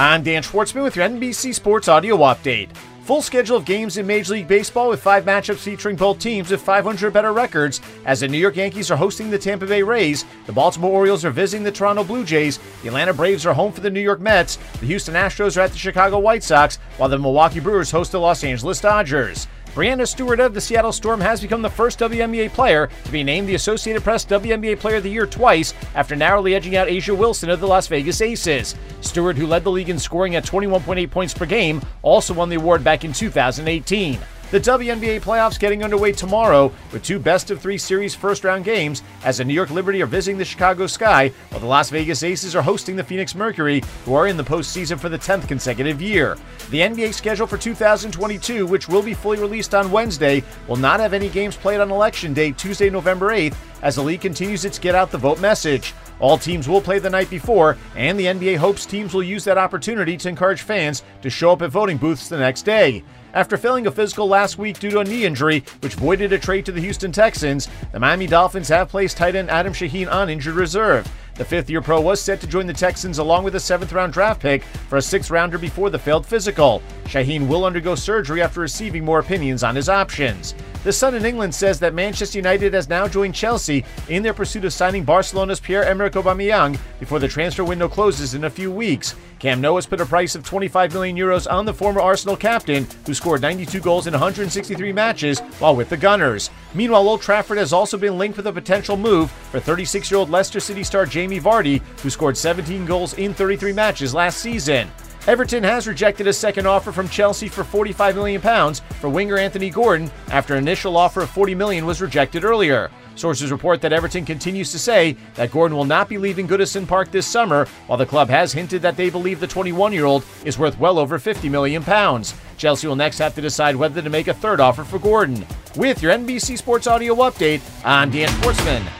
I'm Dan Schwartzman with your NBC Sports Audio Update. Full schedule of games in Major League Baseball with five matchups featuring both teams with 500 better records. As the New York Yankees are hosting the Tampa Bay Rays, the Baltimore Orioles are visiting the Toronto Blue Jays, the Atlanta Braves are home for the New York Mets, the Houston Astros are at the Chicago White Sox, while the Milwaukee Brewers host the Los Angeles Dodgers. Breanna Stewart of the Seattle Storm has become the first WNBA player to be named the Associated Press WNBA Player of the Year twice after narrowly edging out A'ja Wilson of the Las Vegas Aces. Stewart, who led the league in scoring at 21.8 points per game, also won the award back in 2018. The WNBA playoffs getting underway tomorrow with two best of three series first round games as the New York Liberty are visiting the Chicago Sky, while the Las Vegas Aces are hosting the Phoenix Mercury, who are in the postseason for the 10th consecutive year. The NBA schedule for 2022, which will be fully released on Wednesday, will not have any games played on Election Day, Tuesday, November 8th, as the league continues its Get Out the Vote message. All teams will play the night before, and the NBA hopes teams will use that opportunity to encourage fans to show up at voting booths the next day. After failing a physical last week due to a knee injury, which voided a trade to the Houston Texans, the Miami Dolphins have placed tight end Adam Shaheen on injured reserve. The fifth year pro was set to join the Texans along with a seventh round draft pick for a sixth rounder before the failed physical. Shaheen will undergo surgery after receiving more opinions on his options. The Sun in England says that Manchester United has now joined Chelsea in their pursuit of signing Barcelona's Pierre-Emerick Aubameyang before the transfer window closes in a few weeks. Camp Nou has put a price of 25 million euros on the former Arsenal captain, who scored 92 goals in 163 matches while with the Gunners. Meanwhile, Old Trafford has also been linked with a potential move for 36-year-old Leicester City star Jamie Vardy, who scored 17 goals in 33 matches last season. Everton has rejected a second offer from Chelsea for 45 million pounds for winger Anthony Gordon after an initial offer of 40 million was rejected earlier. Sources report that Everton continues to say that Gordon will not be leaving Goodison Park this summer, while the club has hinted that they believe the 21-year-old is worth well over 50 million pounds. Chelsea will next have to decide whether to make a third offer for Gordon. With your NBC Sports Audio update, I'm Dan Schwartzman.